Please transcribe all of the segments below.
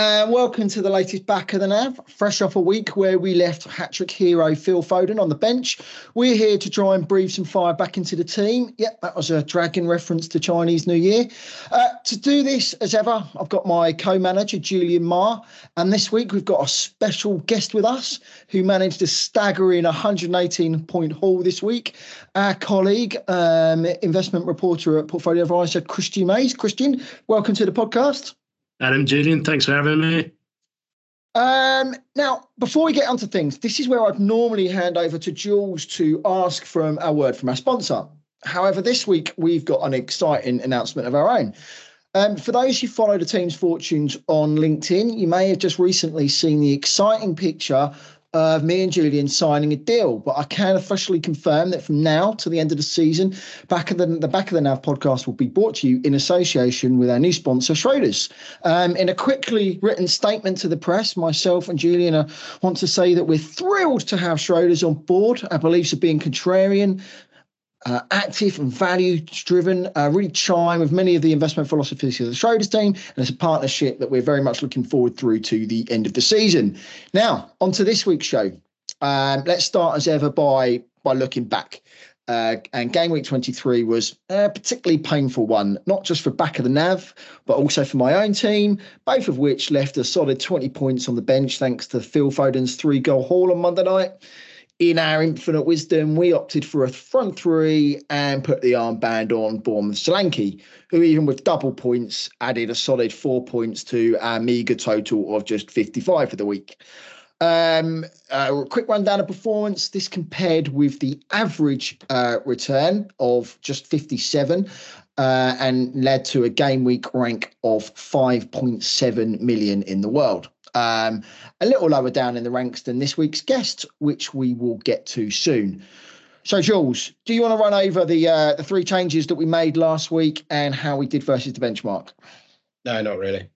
and welcome to the latest back of the nav. Fresh off a week where we left hat trick hero Phil Foden on the bench, we're here to try and breathe some fire back into the team. Yep, that was a dragon reference to Chinese New Year. Uh, to do this, as ever, I've got my co manager, Julian Marr, and this week we've got a special guest with us who managed a staggering 118 point haul this week. Our colleague, um, investment reporter at Portfolio Adviser, Christian Mayes. Christian, welcome to the podcast. Adam, Julian, thanks for having me. Um, now, before we get onto things, this is where I'd normally hand over to Jules to ask from a word from our sponsor. However, this week we've got an exciting announcement of our own. Um, for those who follow the team's fortunes on LinkedIn, you may have just recently seen the exciting picture of me and Julian signing a deal. But I can officially confirm that from now to the end of the season, back of the, the back of the Nav podcast will be brought to you in association with our new sponsor, Schroders. Um, in a quickly written statement to the press, myself and Julian uh, want to say that we're thrilled to have Schroders on board. Our beliefs of being contrarian, uh, active and value driven, uh, really chime with many of the investment philosophies of the Schroders team. And it's a partnership that we're very much looking forward through to the end of the season. Now, on to this week's show. Um, let's start as ever by by looking back. Uh, and game week 23 was a particularly painful one, not just for back of the nav, but also for my own team, both of which left a solid 20 points on the bench thanks to Phil Foden's three goal haul on Monday night in our infinite wisdom, we opted for a front three and put the armband on Bournemouth Solanke, who, even with double points, added a solid four points to our meagre total of just 55 for the week. Um, uh, quick rundown of performance. This compared with the average uh, return of just 57 uh, and led to a game week rank of 5.7 million in the world um, a little lower down in the ranks than this week's guest, which we will get to soon. So, Jules, do you want to run over the uh, the three changes that we made last week and how we did versus the benchmark? No, not really.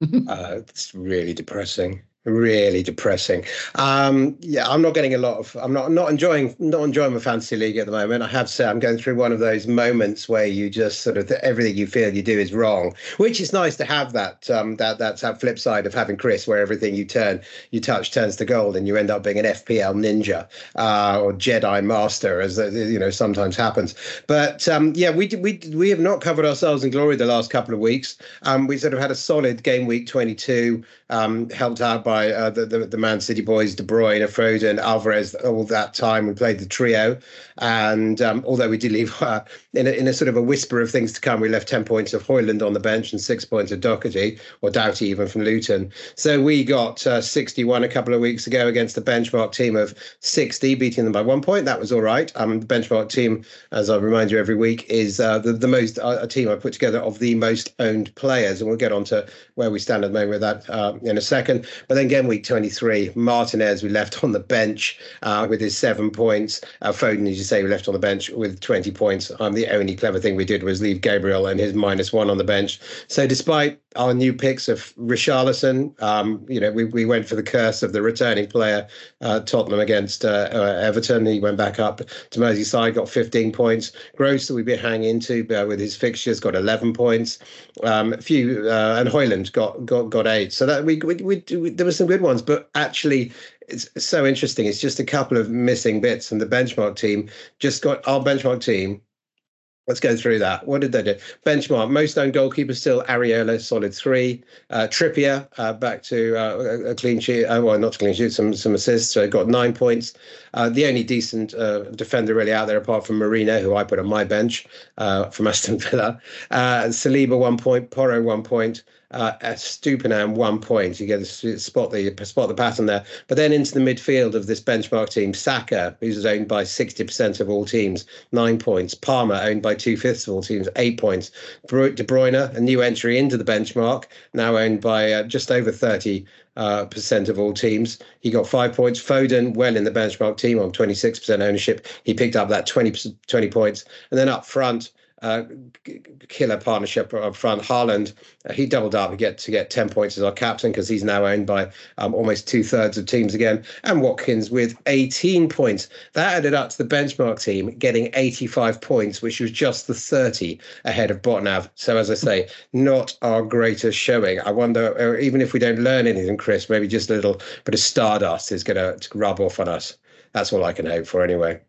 uh, it's really depressing really depressing. Um, yeah, I'm not getting a lot of. I'm not not enjoying not enjoying my fantasy league at the moment. I have say I'm going through one of those moments where you just sort of everything you feel you do is wrong, which is nice to have that. Um, that that's that flip side of having Chris, where everything you turn you touch turns to gold, and you end up being an FPL ninja uh, or Jedi master, as uh, you know sometimes happens. But um, yeah, we we we have not covered ourselves in glory the last couple of weeks. Um, we sort of had a solid game week 22, um, helped out by by uh, the, the, the Man City boys, De Bruyne, Foden, Alvarez. All that time we played the trio, and um, although we did leave uh, in, a, in a sort of a whisper of things to come, we left ten points of Højlund on the bench and six points of Doherty or Doughty even from Luton. So we got uh, 61 a couple of weeks ago against the benchmark team of 60, beating them by one point. That was all right. Um, the benchmark team, as I remind you every week, is uh, the, the most uh, a team I put together of the most owned players, and we'll get on to where we stand at the moment with that uh, in a second. But then again, week 23, Martinez we left on the bench uh, with his seven points. Uh, Foden, as you say, we left on the bench with 20 points. Um, the only clever thing we did was leave Gabriel and his minus one on the bench. So despite our new picks of Richarlison, um, you know, we, we went for the curse of the returning player, uh, Tottenham against uh, uh, Everton. He went back up to Merseyside, got 15 points. Gross that we've been hanging into uh, with his fixtures got 11 points. Um, a few uh, and Højlund got got got eight. So that we, we, we, we there were some good ones, but actually it's so interesting. It's just a couple of missing bits, and the benchmark team just got our benchmark team Let's go through that. What did they do? Benchmark. Most known goalkeeper still Areola, solid three. Uh, Trippier uh, back to uh, a clean sheet. Uh, well, not a clean sheet, some some assists. So got nine points. Uh, the only decent uh, defender really out there, apart from Moreno, who I put on my bench from Aston Villa. Saliba one point. Porro one point uh, Estupiñán one point. You get to spot the spot the pattern there. But then into the midfield of this benchmark team, Saka, who's owned by 60% of all teams, nine points. Palmer, owned by two fifths of all teams, eight points. De Bruyne, a new entry into the benchmark, now owned by uh, just over 30 uh, percent of all teams. He got five points. Foden, well in the benchmark team on 26% ownership. He picked up that 20, 20 points. And then up front, uh, killer partnership up front. Haaland, uh, he doubled up to get to get 10 points as our captain because he's now owned by um, almost two thirds of teams again. And Watkins with 18 points. That added up to the benchmark team getting 85 points, which was just the 30 ahead of Botnav. So, as I say, not our greatest showing. I wonder, uh, even if we don't learn anything, Chris, maybe just a little bit of stardust is going to rub off on us. That's all I can hope for anyway.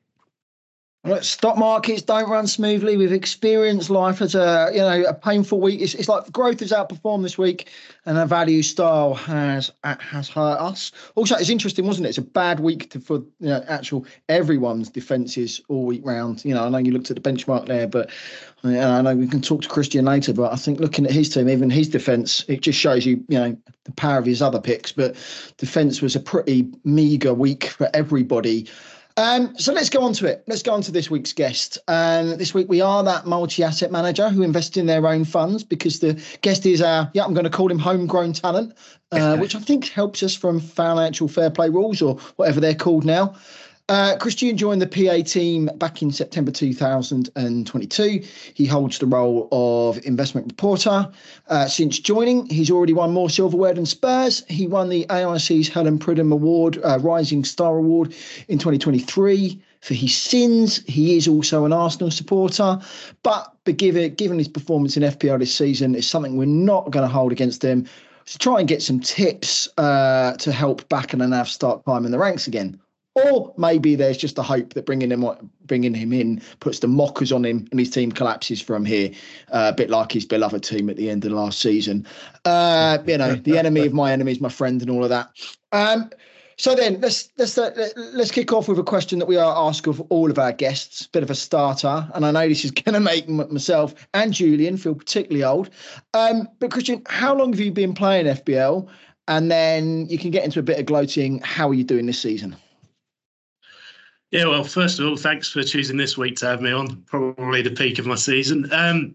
Stock markets don't run smoothly. We've experienced life as a you know a painful week. It's, it's like growth has outperformed this week, and our value style has has hurt us. Also, it's interesting, wasn't it? It's a bad week to, for you know actual everyone's defences all week round. You know, I know you looked at the benchmark there, but I know we can talk to Christian later. But I think looking at his team, even his defence, it just shows you you know the power of his other picks. But defence was a pretty meagre week for everybody. Um, so let's go on to it. Let's go on to this week's guest. And um, this week we are that multi-asset manager who invests in their own funds because the guest is our, yeah, I'm going to call him homegrown talent, uh, which I think helps us from financial fair play rules or whatever they're called now. Uh, Christian joined the PA team back in September 2022. He holds the role of investment reporter. Uh, since joining, he's already won more silverware than Spurs. He won the AIC's Helen Pridham Award, uh, Rising Star Award in 2023 for his sins. He is also an Arsenal supporter, but, given, given his performance in FPL this season, it's something we're not going to hold against him. So try and get some tips uh, to help back and Nav start climbing the ranks again. Or maybe there's just a hope that bringing him bringing him in puts the mockers on him and his team collapses from here, uh, a bit like his beloved team at the end of the last season. Uh, you know, the enemy of my enemy is my friend, and all of that. Um, so then let's let's uh, let's kick off with a question that we are asked of all of our guests. A bit of a starter, and I know this is going to make myself and Julian feel particularly old. Um, but Christian, how long have you been playing FPL? And then you can get into a bit of gloating. How are you doing this season? Yeah, well, first of all, thanks for choosing this week to have me on. Probably the peak of my season. Um,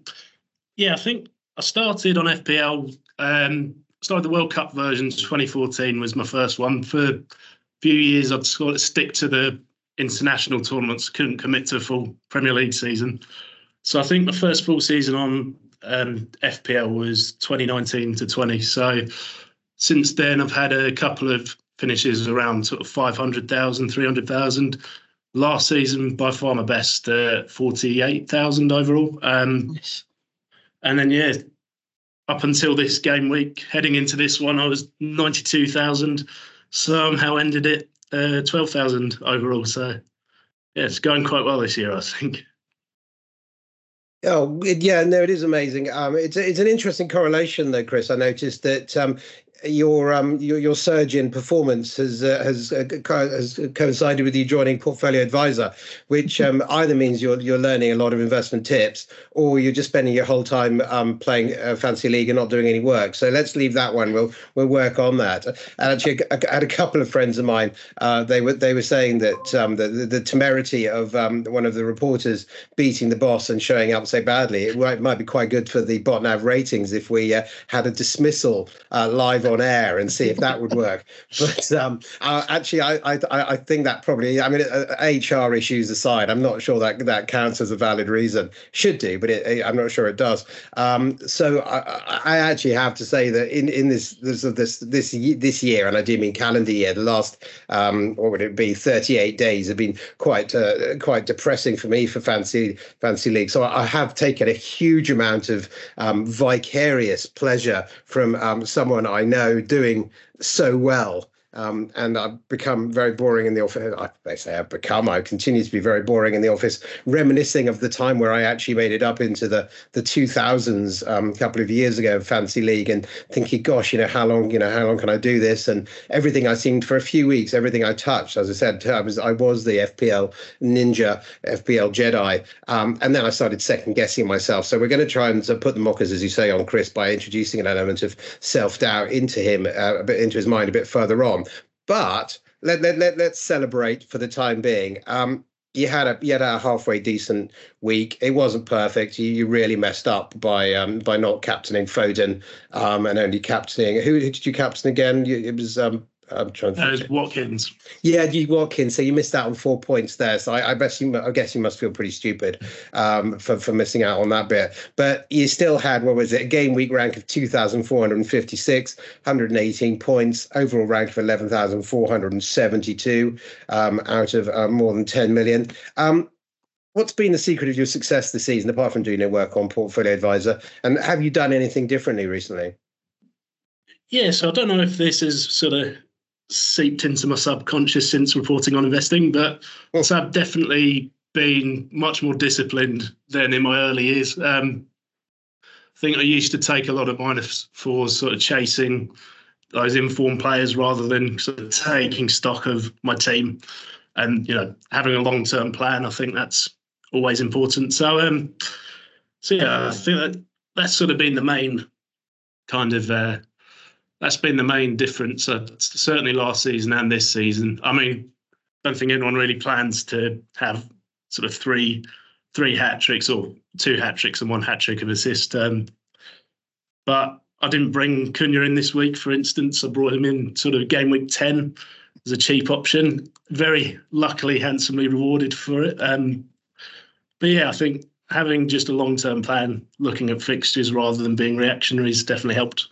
yeah, I think I started on FPL. Um, started the World Cup version. 2014 was my first one. For a few years, I'd sort of stick to the international tournaments. Couldn't commit to a full Premier League season. So I think my first full season on um, FPL was 2019 to 20. So since then, I've had a couple of finishes around sort of 500,000, 300,000 last season by far my best, uh, forty eight thousand overall. Um, yes. And then yeah, up until this game week, heading into this one, I was ninety two thousand. Somehow ended it uh, twelve thousand overall. So yeah, it's going quite well this year, I think. Oh yeah, no, it is amazing. Um, it's it's an interesting correlation, though, Chris. I noticed that um, your um your, your surge in performance has uh, has uh, co- has coincided with you joining portfolio adviser which um, either means you're you're learning a lot of investment tips or you're just spending your whole time um, playing a fancy league and not doing any work. So let's leave that one. We'll we'll work on that. And actually I had a couple of friends of mine uh, they were they were saying that um, the, the, the temerity of um, one of the reporters beating the boss and showing up so badly it might, might be quite good for the botnav ratings if we uh, had a dismissal uh, live on air and see if that would work. But um, uh, actually, I, I I think that probably. I mean, uh, HR issues aside, I'm not sure that that counts as a valid reason. Should do, but it, I'm not sure it does. Um, so I, I, actually have to say that in in this this this this this year, and I do mean calendar year, the last um, what would it be, 38 days have been quite uh, quite depressing for me for fancy fancy league. So I have taken a huge amount of um, vicarious pleasure from um, someone I know know doing so well um, and I've become very boring in the office. I, they say I've become. I continue to be very boring in the office, reminiscing of the time where I actually made it up into the the 2000s um, a couple of years ago, fancy league, and thinking, gosh, you know, how long, you know, how long can I do this? And everything I seemed for a few weeks, everything I touched, as I said, I was I was the FPL ninja, FPL Jedi, um, and then I started second guessing myself. So we're going to try and put the mockers, as you say, on Chris by introducing an element of self doubt into him, uh, a bit into his mind, a bit further on. But let, let, let, let's celebrate for the time being. Um, you had a you had a halfway decent week. It wasn't perfect. You, you really messed up by um, by not captaining Foden um, and only captaining who, who did you captain again? You, it was um, I'm trying to. There's Watkins. Yeah, you Watkins. So you missed out on four points there. So I, I guess you, I guess you must feel pretty stupid um, for for missing out on that bit. But you still had what was it? A game week rank of 2,456, 118 points, overall rank of 11,472 um, out of uh, more than 10 million. Um, what's been the secret of your success this season, apart from doing your work on Portfolio Adviser? And have you done anything differently recently? Yeah, so I don't know if this is sort of seeped into my subconscious since reporting on investing, but so I've definitely been much more disciplined than in my early years. Um, I think I used to take a lot of minus fours, sort of chasing those informed players rather than sort of taking stock of my team and you know having a long term plan. I think that's always important. So um, so yeah, I think that that's sort of been the main kind of uh, that's been the main difference. Uh, certainly last season and this season. I mean, don't think anyone really plans to have sort of three three hat tricks or two hat tricks and one hat trick of assist. Um, but I didn't bring Cunha in this week, for instance. I brought him in sort of game week ten as a cheap option. Very luckily, handsomely rewarded for it. Um, but yeah, I think having just a long term plan, looking at fixtures rather than being reactionary, has definitely helped.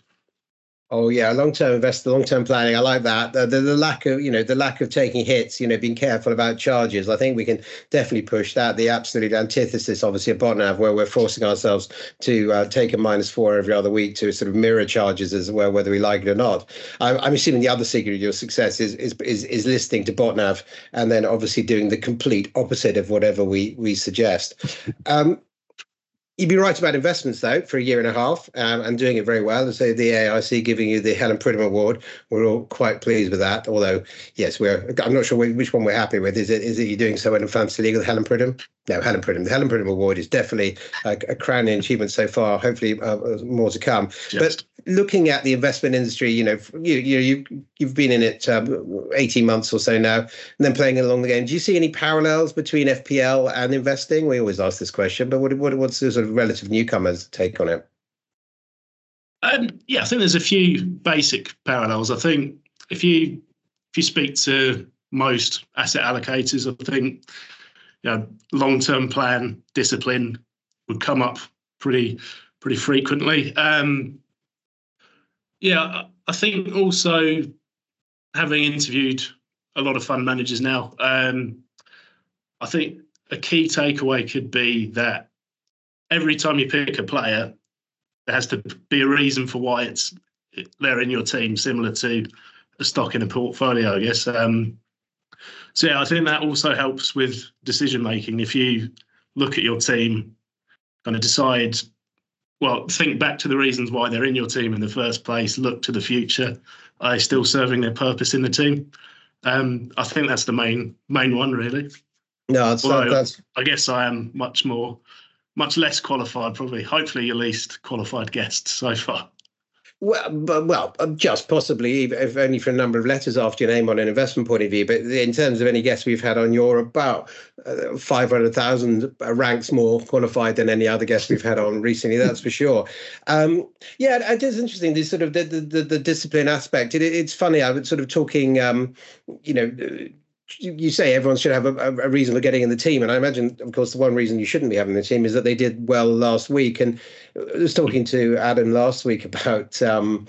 Oh yeah, long-term investor, long-term planning. I like that. The, the, the, lack of, you know, the lack of taking hits. You know, being careful about charges. I think we can definitely push that. The absolute antithesis, obviously, of Botnav, where we're forcing ourselves to uh, take a minus four every other week to sort of mirror charges as well, whether we like it or not. I'm, I'm assuming the other secret of your success is is is, is listening to Botnav and then obviously doing the complete opposite of whatever we we suggest. Um, You've be right about investments though for a year and a half um, and doing it very well. And so the AIC giving you the Helen Pridham Award, we're all quite pleased with that. Although, yes, we're I'm not sure which one we're happy with. Is it is it you doing so in Fantasy League with Helen Pridham? No, Helen Pridham. The Helen Pridham Award is definitely a, a crowning achievement so far. Hopefully, uh, more to come. Just. But looking at the investment industry, you know, you you you you've been in it um, eighteen months or so now, and then playing along the game. Do you see any parallels between FPL and investing? We always ask this question, but what what what's the sort of relative newcomers' take on it? Um, yeah, I think there's a few basic parallels. I think if you if you speak to most asset allocators, I think you know, long-term plan discipline would come up pretty pretty frequently. Um, yeah, I think also having interviewed a lot of fund managers now, um, I think a key takeaway could be that every time you pick a player, there has to be a reason for why it's they're in your team, similar to a stock in a portfolio, I guess. Um, so yeah, I think that also helps with decision making. If you look at your team, kind of decide well, think back to the reasons why they're in your team in the first place. Look to the future. Are they still serving their purpose in the team? Um, I think that's the main main one, really. No, Although, that's... I guess I am much more, much less qualified. Probably, hopefully, your least qualified guest so far. Well, well, uh, just possibly, if only for a number of letters after your name on an investment point of view. But in terms of any guests we've had on, you're about uh, 500,000 ranks more qualified than any other guest we've had on recently, that's for sure. Um, yeah, it is interesting, this sort of the, the, the discipline aspect. It, it's funny, I was sort of talking, um, you know, you say everyone should have a, a, reason for getting in the team, and I imagine, of course, the one reason you shouldn't be having the team is that they did well last week. And I was talking to Adam last week about um,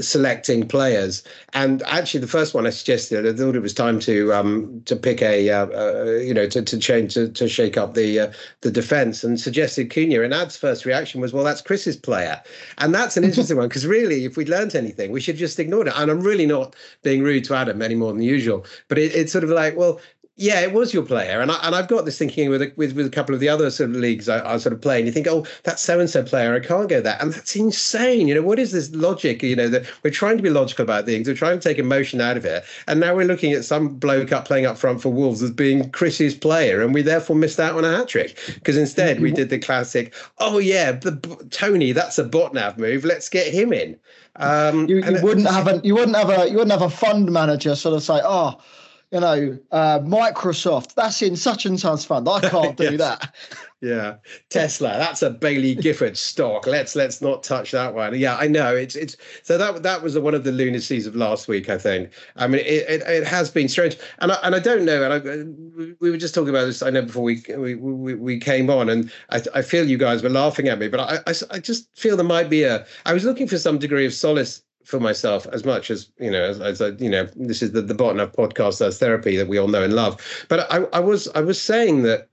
selecting players, and actually, the first one I suggested, I thought it was time to um, to pick a, uh, uh, you know, to, to change to, to shake up the uh, the defense, and suggested Cunha. And Ad's first reaction was, "Well, that's Chris's player," and that's an interesting one because really, if we'd learned anything, we should just ignore it. And I'm really not being rude to Adam any more than usual, but it, it's sort of like, well, yeah, it was your player, and I, and I've got this thinking with a, with with a couple of the other sort of leagues I, I sort of play, and you think, oh, that's so and so player, I can't go that, and that's insane. You know, what is this logic? You know, that we're trying to be logical about things, we're trying to take emotion out of it, and now we're looking at some bloke up playing up front for Wolves as being Chris's player, and we therefore missed out on a hat trick because instead we did the classic, oh yeah, the Toney, that's a Botnav move, let's get him in. Um, you, you wouldn't have a you wouldn't have a you wouldn't have a fund manager sort of say, oh you know, uh, Microsoft, that's in such and such fund. I can't do yes. that. Yeah, Tesla. That's a Baillie Gifford stock. Let's let's not touch that one. Yeah, I know. It's it's so that that was one of the lunacies of last week. I think. I mean, it it, it has been strange, and I, and I don't know. And I, we were just talking about this. I know before we we we, we came on, and I, I feel you guys were laughing at me, but I, I I just feel there might be a. I was looking for some degree of solace for myself as much as you know as, as I, you know this is the, the Botnav podcast as therapy that we all know and love but I, I was i was saying that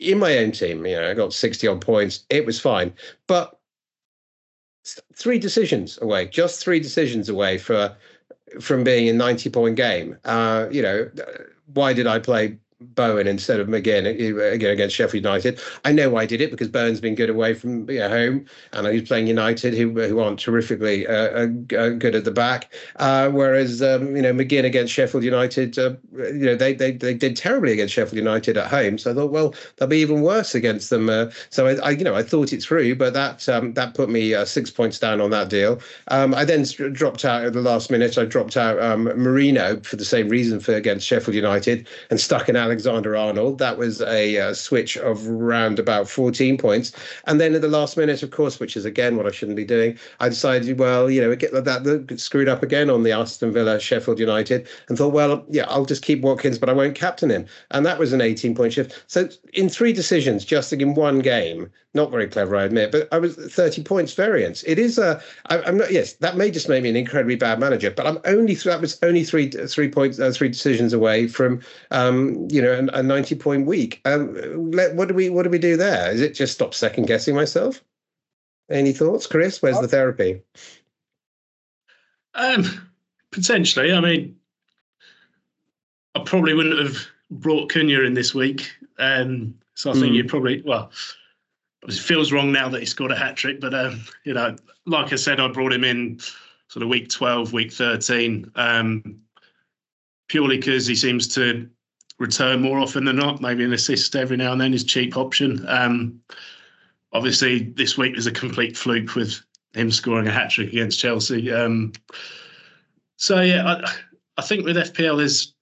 in my own team, you know, I got 60 odd points. It was fine. But three decisions away, just three decisions away for from being a 90 point game. Uh, you know, why did I play Bowen instead of McGinn again against Sheffield United. I know I did it because Bowen's been good away from you know, home, and he's playing United, who who aren't terrifically uh, uh, uh, good at the back. Uh, whereas um, you know McGinn against Sheffield United, uh, you know they, they they did terribly against Sheffield United at home. So I thought, well, they'll be even worse against them. Uh, so I, I, you know I thought it through, but that um, that put me six points down on that deal. Um, I then dropped out at the last minute. I dropped out um, Moreno for the same reason for against Sheffield United and stuck in Alexander Arnold. That was a uh, switch of around about 14 points. And then at the last minute, of course, which is again what I shouldn't be doing, I decided, well, you know, get that screwed up again on the Aston Villa Sheffield United and thought, well, yeah, I'll just keep Watkins, but I won't captain him. And that was an 18 point shift. So in three decisions, just in one game, not very clever, I admit, but I was 30 points variance. It is a, I, I'm not, yes, that may just make me an incredibly bad manager, but I'm only, that was only three, three points, uh, three decisions away from, um, you know, a, a 90 point week. Um, let, what do we, what do we do there? Is it just stop second guessing myself? Any thoughts, Chris? Where's the therapy? Um, potentially. I mean, I probably wouldn't have brought Cunha in this week. Um, so I think mm. you probably, well, it feels wrong now that he scored a hat trick, but um, you know, like I said, I brought him in sort of week 12, week 13, um, purely because he seems to return more often than not. Maybe an assist every now and then is cheap option. Um, obviously, this week was a complete fluke with him scoring a hat trick against Chelsea. Um, so yeah, I, I think with FPL there's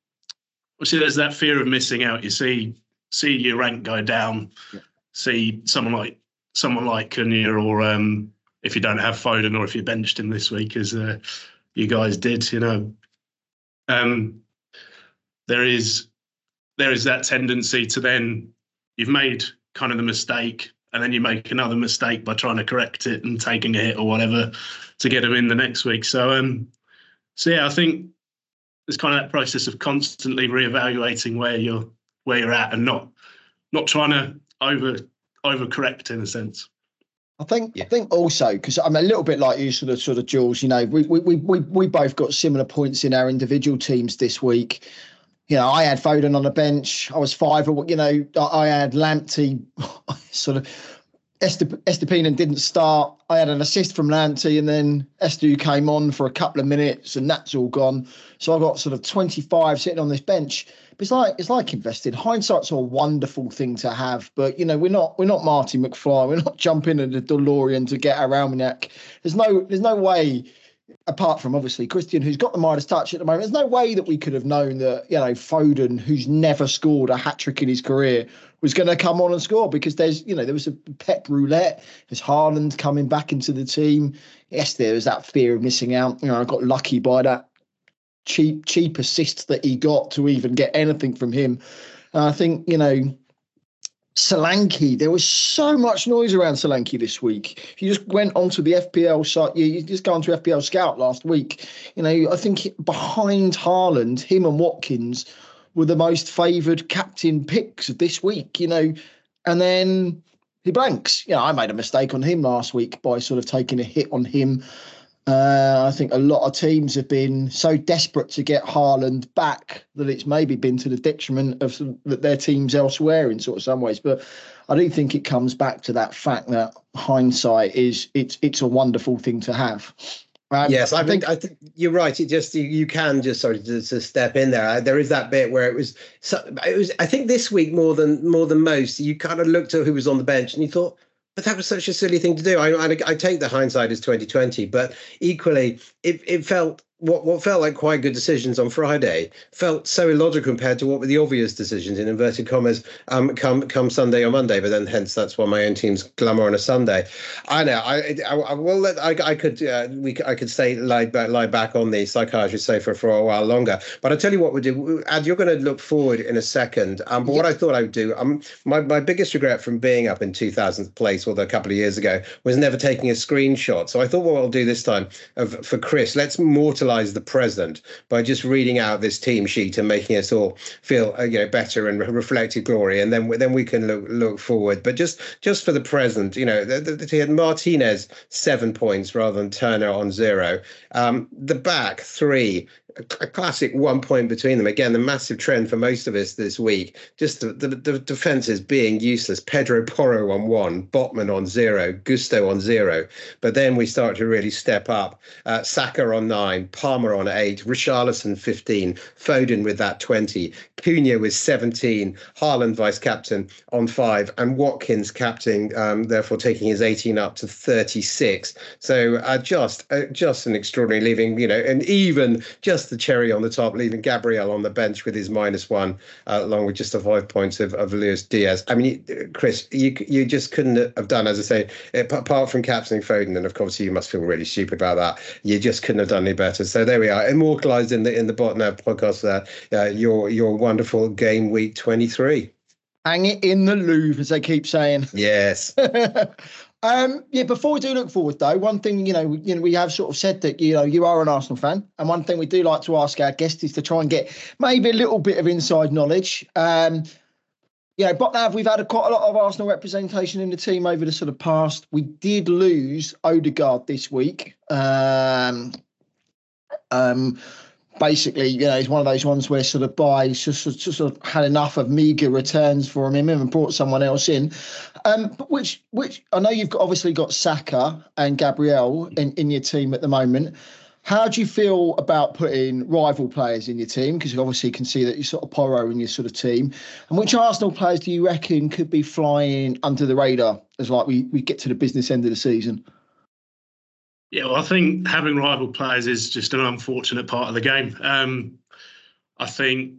obviously there's that fear of missing out. You see see your rank go down. Yeah see someone like someone like Cunha or um, if you don't have Foden or if you benched him this week as uh, you guys did, you know, um, there is there is that tendency to then you've made kind of the mistake and then you make another mistake by trying to correct it and taking a hit or whatever to get them in the next week. So um, so yeah, I think it's kind of that process of constantly reevaluating where you're where you're at and not not trying to over overcorrect in a sense. I think yeah. I think also because I'm a little bit like you, sort of sort of Jules. You know, we we we we both got similar points in our individual teams this week. You know, I had Foden on the bench. I was five. You know, I had Lamptey sort of Estupiñán didn't start. I had an assist from Lamptey, and then Estu came on for a couple of minutes, and that's all gone. So I've got sort of 25 sitting on this bench. But it's like it's like investing. Hindsight's a wonderful thing to have, but you know we're not we're not Marty McFly. We're not jumping in the DeLorean to get our almanac. There's no there's no way apart from obviously Christian, who's got the Midas touch at the moment, there's no way that we could have known that, you know, Foden, who's never scored a hat trick in his career, was going to come on and score because there's, you know, there was a pep roulette. There's Haaland coming back into the team. Yes, there was that fear of missing out. You know, I got lucky by that cheap, cheap assist that he got to even get anything from him. And I think, you know, Solanke, there was so much noise around Solanke this week. If you just went onto the FPL site, you, you just go onto FPL Scout last week. You know, I think behind Haaland, him and Watkins were the most favoured captain picks of this week, you know, and then he blanks. You know, I made a mistake on him last week by sort of taking a hit on him. Uh, I think a lot of teams have been so desperate to get Haaland back that it's maybe been to the detriment of some, their teams elsewhere in sort of some ways. But I do think it comes back to that fact that hindsight is it's it's a wonderful thing to have. Um, yes, I think I think you're right. It just you, you can just sort of just, just step in there. There is that bit where it was. So, it was. I think this week more than more than most, you kind of looked at who was on the bench and you thought, but that was such a silly thing to do. I, I, I take the hindsight as 2020, but equally, it, it felt what what felt like quite good decisions on Friday felt so illogical compared to what were the obvious decisions in inverted commas um, come come Sunday or Monday. But then, hence, that's why my own team's glamour on a Sunday. I know. I I, I will let I, I could uh, we I could stay lie back lie back on the psychiatrist sofa for a while longer. But I'll tell you what we do. Ad, you're going to look forward in a second. Um, but what I thought I would do. Um, my my biggest regret from being up in 2000th place, although a couple of years ago, was never taking a screenshot. So I thought what I'll do this time of, for Chris, let's the present by just reading out this team sheet and making us all feel uh, you know better and reflected glory, and then then we can look look forward. But just just for the present, you know, the, the, Martinez seven points rather than Turner on zero. Um, the back three a classic one point between them. Again, the massive trend for most of us this week, just the, the, the defenses being useless. Pedro Porro on one, Botman on zero, Gusto on zero. But then we start to really step up. Uh, Saka on nine, Palmer on eight, Richarlison 15, Foden with that 20, Cunha with 17, Haaland vice captain on five, and Watkins captain, um, therefore taking his 18 up to 36. So uh, just uh, just an extraordinary leaving, you know, and even just the cherry on the top, leaving Gabriel on the bench with his minus one, uh, along with just the five points of, of Luis Diaz. I mean, Chris, you you just couldn't have done, as I say, apart from captaining Foden, and of course you must feel really stupid about that. You just couldn't have done any better. So there we are, immortalised in the in the Botnav podcast there. Uh, your your wonderful game week twenty three. Hang it in the Louvre, as they keep saying. Yes. Um, yeah, before we do look forward though, one thing you know, we, you know, we have sort of said that you know you are an Arsenal fan, and one thing we do like to ask our guests is to try and get maybe a little bit of inside knowledge. Um, you know, but now we've had a, quite a lot of Arsenal representation in the team over the sort of past. We did lose Odegaard this week. Um, um, basically, you know, he's one of those ones where sort of by just, just, sort of had enough of meager returns for him and brought someone else in. Um, which which I know you've got, obviously got Saka and Gabriel in, in your team at the moment. How do you feel about putting rival players in your team? Because you obviously can see that you sort of Porro in your sort of team. And which Arsenal players do you reckon could be flying under the radar as like we, we get to the business end of the season? Yeah, well, I think having rival players is just an unfortunate part of the game. Um, I think,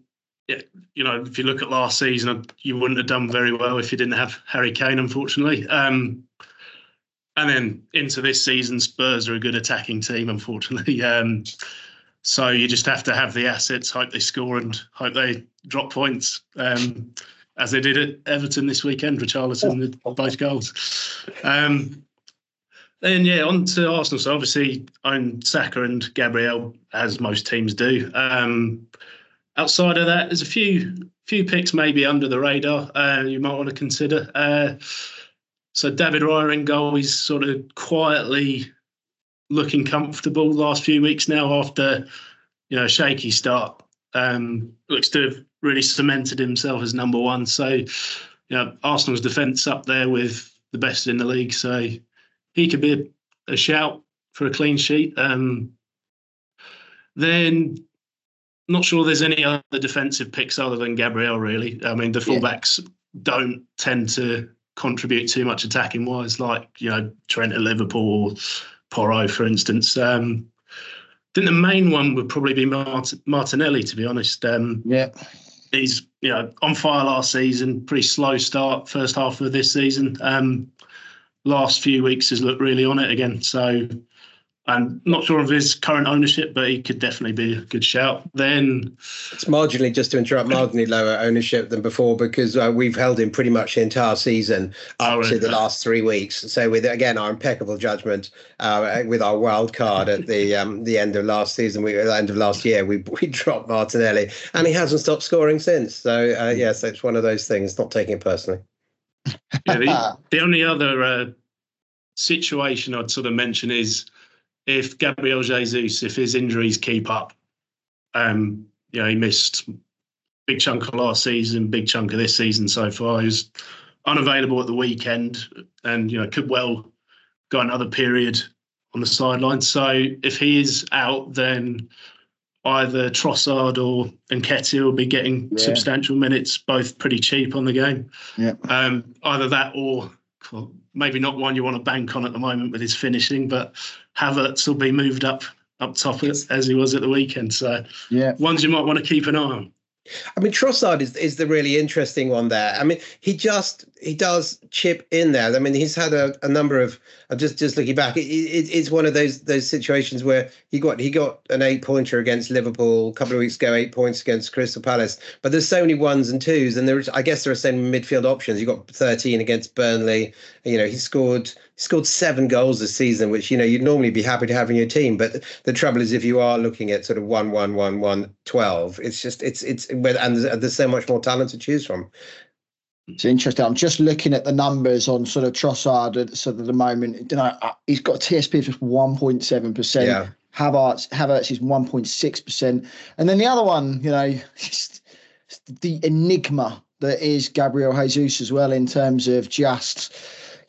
you know, if you look at last season, you wouldn't have done very well if you didn't have Harry Kane, unfortunately. Um, and then into this season, Spurs are a good attacking team, unfortunately. Um, so you just have to have the assets, hope they score, and hope they drop points, um, as they did at Everton this weekend. Richarlison with both goals. Um, then yeah, on to Arsenal. So obviously own Saka and Gabriel as most teams do. Um, outside of that, there's a few few picks maybe under the radar uh, you might want to consider. Uh, so David Raya in goal, he's sort of quietly looking comfortable last few weeks now after you know shaky start. Um, looks to have really cemented himself as number one. So you know Arsenal's defence up there with the best in the league. So he could be a, a shout for a clean sheet. Um, then not sure there's any other defensive picks other than Gabriel, really. I mean, the fullbacks yeah. don't tend to contribute too much attacking wise, like, you know, Trent at Liverpool or Porro, for instance. Um, I think the main one would probably be Mart- Martinelli, to be honest. Um, yeah. He's, you know, on fire last season, pretty slow start, first half of this season. Um, last few weeks has looked really on it again. So I'm not sure of his current ownership, but he could definitely be a good shout. Then it's marginally, just to interrupt, marginally lower ownership than before because uh, we've held him pretty much the entire season up oh, to the last three weeks. So with again our impeccable judgment, uh, with our wild card at the um, the end of last season, we at the end of last year, we we dropped Martinelli, and he hasn't stopped scoring since. So uh, yes, it's one of those things. Not taking it personally yeah, the, the, only other uh, situation I'd sort of mention is if Gabriel Jesus, if his injuries keep up, um, you know, he missed big chunk of last season, big chunk of this season so far. He was unavailable at the weekend, and you know could well go another period on the sideline. So if he is out, then either Trossard or Nketiah will be getting yeah. substantial minutes, both pretty cheap on the game. Yeah. Um, either that or well, maybe not one you want to bank on at the moment with his finishing, but Havertz will be moved up up top as he was at the weekend. So yeah, ones you might want to keep an eye on. I mean, Trossard is, is the really interesting one there. I mean, he just he does chip in there. I mean, he's had a, a number of. I'm just just looking back. It, it, it's one of those those situations where he got he got an eight pointer against Liverpool a couple of weeks ago, eight points against Crystal Palace. But there's so many ones and twos, and there's I guess there are some midfield options. You got 13 against Burnley. You know, he scored scored seven goals this season, which you know you'd normally be happy to have in your team. But the trouble is, if you are looking at sort of one, one, one, one, 12, it's just it's it's and there's, so much more talent to choose from. It's interesting. I'm just looking at the numbers on sort of Trossard at sort of the moment. You know, uh, he's got TSB of just 1.7 percent. Yeah. Havertz, Havertz is 1.6 percent, and then the other one, you know, the enigma that is Gabriel Jesus as well in terms of just,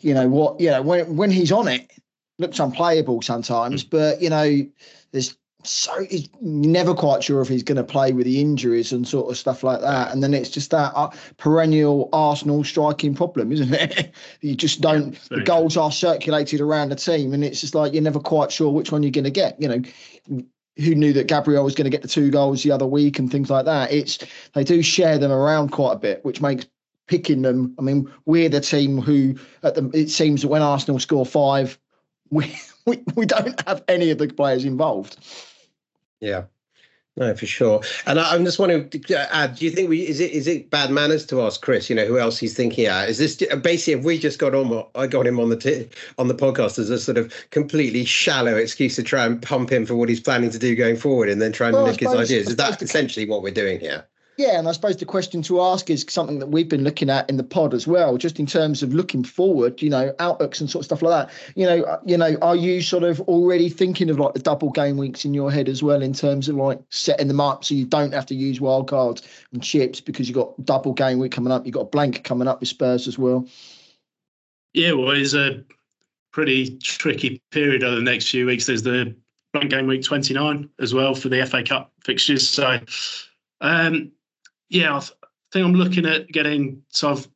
you know, what you know when when he's on it, looks unplayable sometimes, but you know, there's so he's never quite sure if he's going to play with the injuries and sort of stuff like that. And then it's just that uh, perennial Arsenal striking problem, isn't it? you just don't. Yeah, the goals are circulated around the team, and it's just like you're never quite sure which one you're going to get. You know, who knew that Gabriel was going to get the two goals the other week and things like that. It's they do share them around quite a bit, which makes picking them. I mean, we're the team who at the it seems that when Arsenal score five, we we, we don't have any of the players involved. Yeah. No, for sure. And I, am just wondering, add, do you think we is it is it bad manners to ask Chris? You know who else he's thinking at? Is this basically if we just got on? I got him on the t- on the podcast as a sort of completely shallow excuse to try and pump him for what he's planning to do going forward, and then try and well, nick his ideas. Is that essentially what we're doing here? Yeah, and I suppose the question to ask is something that we've been looking at in the pod as well, just in terms of looking forward, you know, outlooks and sort of stuff like that. You know, uh, you know, are you sort of already thinking of like the double game weeks in your head as well, in terms of like setting them up so you don't have to use wild cards and chips because you've got double game week coming up, you've got a blank coming up with Spurs as well. Yeah, well, it's a pretty tricky period over the next few weeks. There's the blank game week 29 as well for the FA Cup fixtures. So, um, yeah, I, th- I think I'm looking at getting. So I've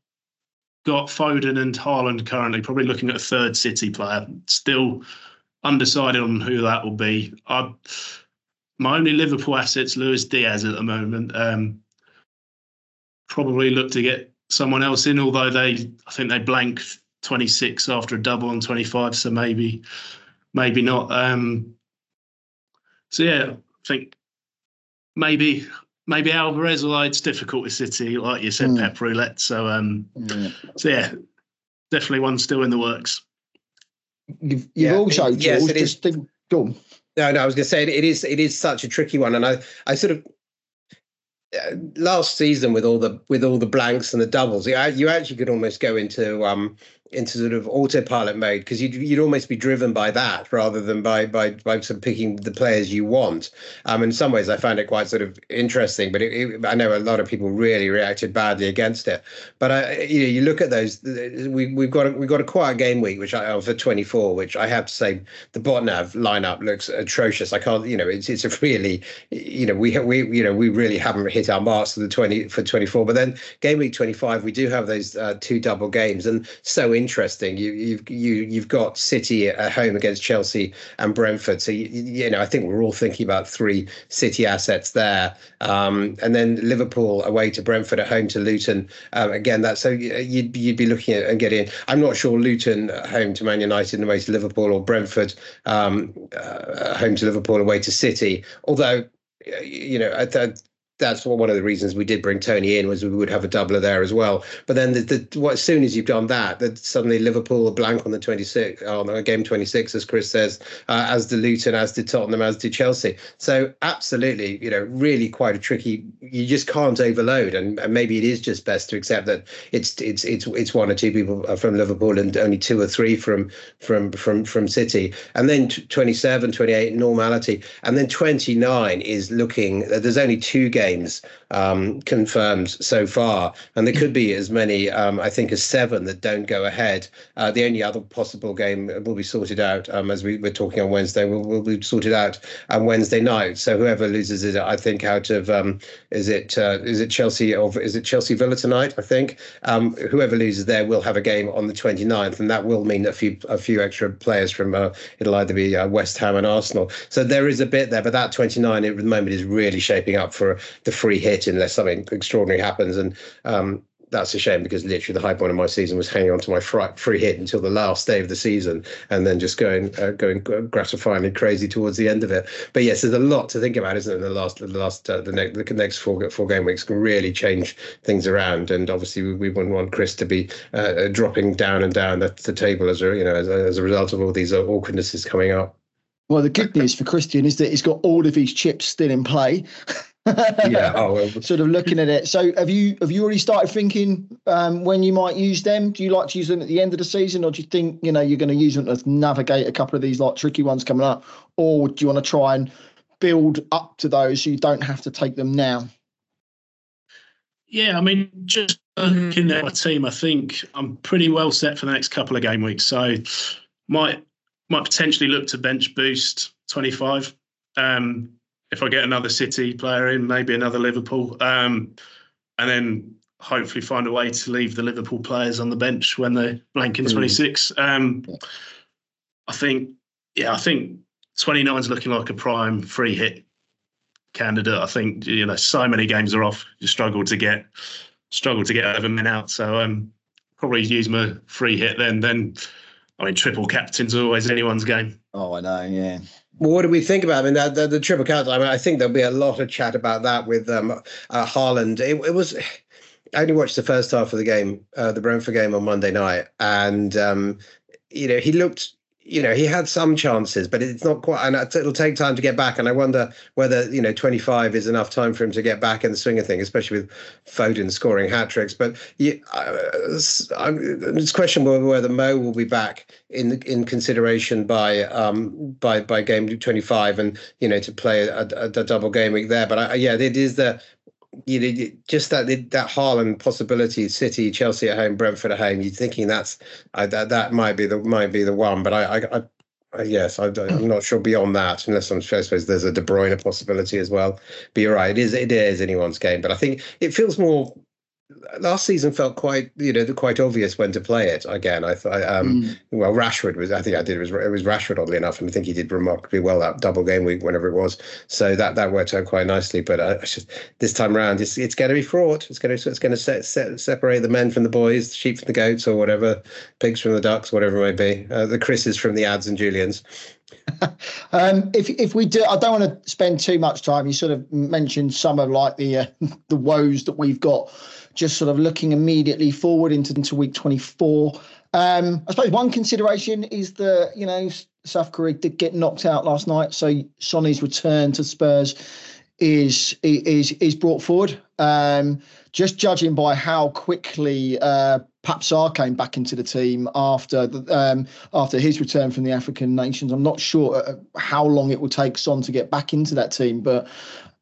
got Foden and Haaland currently, probably looking at a third City player. Still undecided on who that will be. I, my only Liverpool assets, Luis Diaz at the moment. Um, probably look to get someone else in, although they, I think they blank 26 after a double on 25, so maybe, maybe not. Um, so yeah, I think maybe maybe Alvarez, although it's difficult with City, like you said, mm. Pep roulette. So, um, mm. so yeah, definitely one still in the works. You've, you've yeah, also it, yes, it just think, go on. No, no, I was going to say it is. It is such a tricky one, and I, I sort of uh, last season with all the with all the blanks and the doubles, you, you actually could almost go into um into sort of autopilot mode because you'd, you'd almost be driven by that rather than by by by sort of picking the players you want. Um, in some ways, I found it quite sort of interesting, but it, it, I know a lot of people really reacted badly against it. But I, you know, you look at those. We we've got a, we've got a quiet game week, which I for 24, which I have to say the Botnav lineup looks atrocious. I can't, you know, it's it's a really, you know, we we you know we really haven't hit our marks for the 20 for 24. But then game week 25, we do have those uh, two double games, and so interesting. You, you've you you've got City at home against Chelsea and Brentford. So you, you know, I think we're all thinking about three City assets there, um, and then Liverpool away to Brentford at home to Luton. Um, again, that so you'd you'd be looking at and getting. I'm not sure Luton home to Man United and away to Liverpool or Brentford um, uh, home to Liverpool away to City. Although you know, I, that's one of the reasons we did bring Toney in was we would have a doubler there as well. But then the, the what, as soon as you've done that, that suddenly Liverpool are blank on the 26 on game 26, as Chris says, uh, as did Luton, as did Tottenham, as did Chelsea. So absolutely, you know, really quite a tricky. You just can't overload, and, and maybe it is just best to accept that it's it's it's it's one or two people from Liverpool and only two or three from from from from City, and then 27, 28 normality, and then 29 is looking. There's only two games games um, confirmed so far, and there could be as many, um, I think, as seven that don't go ahead. Uh, the only other possible game will be sorted out um, as we were talking on Wednesday. Will will be sorted out on Wednesday night. So whoever loses it, I think, out of um, is it uh, is it Chelsea or is it Chelsea Villa tonight? I think um, whoever loses there will have a game on the 29th, and that will mean a few a few extra players from uh, it'll either be uh, West Ham and Arsenal. So there is a bit there, but that 29 at the moment is really shaping up for the free hit unless something extraordinary happens. And um, that's a shame because literally the high point of my season was hanging on to my free hit until the last day of the season, and then just going uh, going gratifyingly crazy towards the end of it. But yes, there's a lot to think about, isn't it? The last the last uh, the next the next four four game weeks can really change things around, and obviously we, we wouldn't want Chris to be uh, uh dropping down and down the, the table as a you know as, as a result of all these awkwardnesses coming up. Well, the good news for Christian is that he's got all of his chips still in play. yeah. Oh, well. sort of looking at it. So, have you have you already started thinking um, when you might use them? Do you like to use them at the end of the season, or do you think you know you're going to use them to navigate a couple of these like tricky ones coming up, or do you want to try and build up to those so you don't have to take them now? Yeah, I mean, just looking at my team, I think I'm pretty well set for the next couple of game weeks. So, might might potentially look to bench boost 25. Um, if I get another City player in, maybe another Liverpool, um, and then hopefully find a way to leave the Liverpool players on the bench when they're blank in 26. Um, I think, yeah, I think 29 is looking like a prime free hit candidate. I think you know so many games are off. You struggle to get struggle to get over men out. So um, probably use my free hit then. Then I mean, triple captain's always anyone's game. Oh, I know. Yeah. What do we think about? I mean, the, triple captain. I mean, I think there'll be a lot of chat about that with um, uh, Haaland. It, it was. I only watched the first half of the game, uh, the Brentford game on Monday night, and um, you know he looked you know, he had some chances, but it's not quite, and it'll take time to get back. And I wonder whether, you know, 25 is enough time for him to get back in the swing of things, especially with Foden scoring hat tricks. But yeah, uh, it's questionable whether Mo will be back in in consideration by um by by game 25 and, you know, to play a, a, a double game week there. But I, yeah, it is the, you know, just that that Haaland possibility, City, Chelsea at home, Brentford at home. You're thinking that's that that might be the might be the one, but I, I, I yes, I, am not sure beyond that, unless I'm I suppose there's a De Bruyne possibility as well. But you're right, it is it is anyone's game, but I think it feels more last season felt quite you know quite obvious when to play it again. I thought um, mm. well Rashford was I think I did it was it was Rashford oddly enough, and I think he did remarkably well that double game week whenever it was. So that that worked out quite nicely. But uh, just, this time around, it's it's going to be fraught. It's going to it's going to set, set, separate the men from the boys, the sheep from the goats, or whatever, pigs from the ducks, whatever it may be. Uh, the Chris's from the ads and Julians. um, if if we do, I don't want to spend too much time. You sort of mentioned some of like the uh, the woes that we've got just sort of looking immediately forward into, into week 24. Um, I suppose one consideration is that, you know, South Korea did get knocked out last night. So Sonny's return to Spurs is is is brought forward. Um, just judging by how quickly uh, Pape Sarr came back into the team after the, um, after his return from the African nations, I'm not sure uh, how long it will take Son to get back into that team. But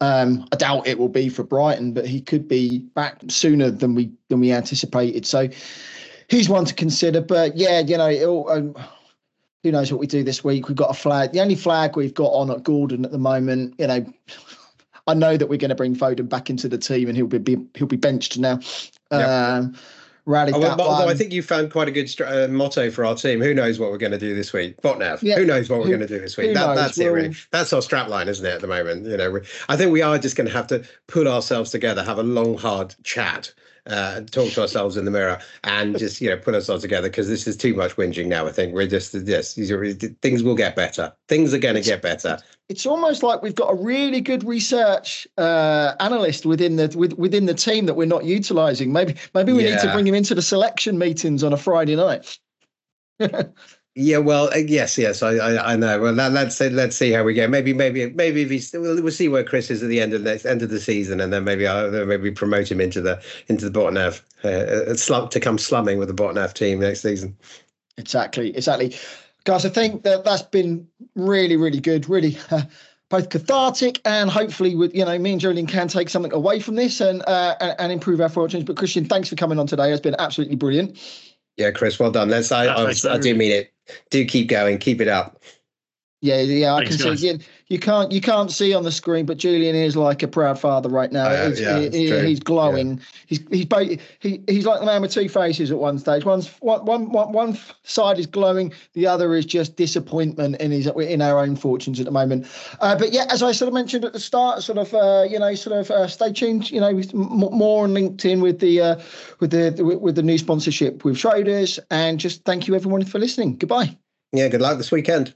um, I doubt it will be for Brighton, but he could be back sooner than we than we anticipated. So he's one to consider. But yeah, you know, um, who knows what we do this week? We've got a flag. The only flag we've got on at Gordon at the moment, you know, I know that we're going to bring Foden back into the team and he'll be, he'll be benched now. Yep. Rallied oh, that although I think you found quite a good uh, motto for our team. Who knows what we're going to do this week? Botnav. Yeah. Who knows what we're going to do this week? That, that's it, really. That's our strapline, isn't it? At the moment, you know, I think we are just going to have to pull ourselves together, have a long, hard chat, uh, talk to ourselves in the mirror and just you know put ourselves together because this is too much whinging now. I think we're just these are, things will get better. Things are going to get better. It's almost like we've got a really good research uh, analyst within the with, within the team that we're not utilizing. Maybe maybe we yeah. need to bring him into the selection meetings on a Friday night. Yeah, well, uh, yes, yes, I, I, I know. Well, let, us see, let's see how we go. Maybe, maybe, maybe he's, we'll, we'll see where Chris is at the end of the end of the season, and then maybe I'll maybe promote him into the into the Botnav, uh, uh slump to come slumming with the Botnav team next season. Exactly, exactly, guys. I think that that's been really, really good. Really. Uh, both cathartic and hopefully with you know me and Julian can take something away from this and uh, and, and improve our fortunes. But Christian, thanks for coming on today. It's been absolutely brilliant. Yeah, Chris, well done. Let's. I, I, I do mean it. Do keep going. Keep it up. Yeah, yeah, I Thanks, can see. You, you can't you can't see on the screen, but Julian is like a proud father right now. Uh, yeah, he, he's glowing. Yeah. He's he's he, he's like the man with two faces at one stage. One's one, one, one, one side is glowing, the other is just disappointment in his in our own fortunes at the moment. Uh, but yeah, as I sort of mentioned at the start, sort of uh, you know, sort of uh, stay tuned. You know, more on LinkedIn with the uh, with the with the new sponsorship with Schroders, and just thank you everyone for listening. Goodbye. Yeah, good luck this weekend.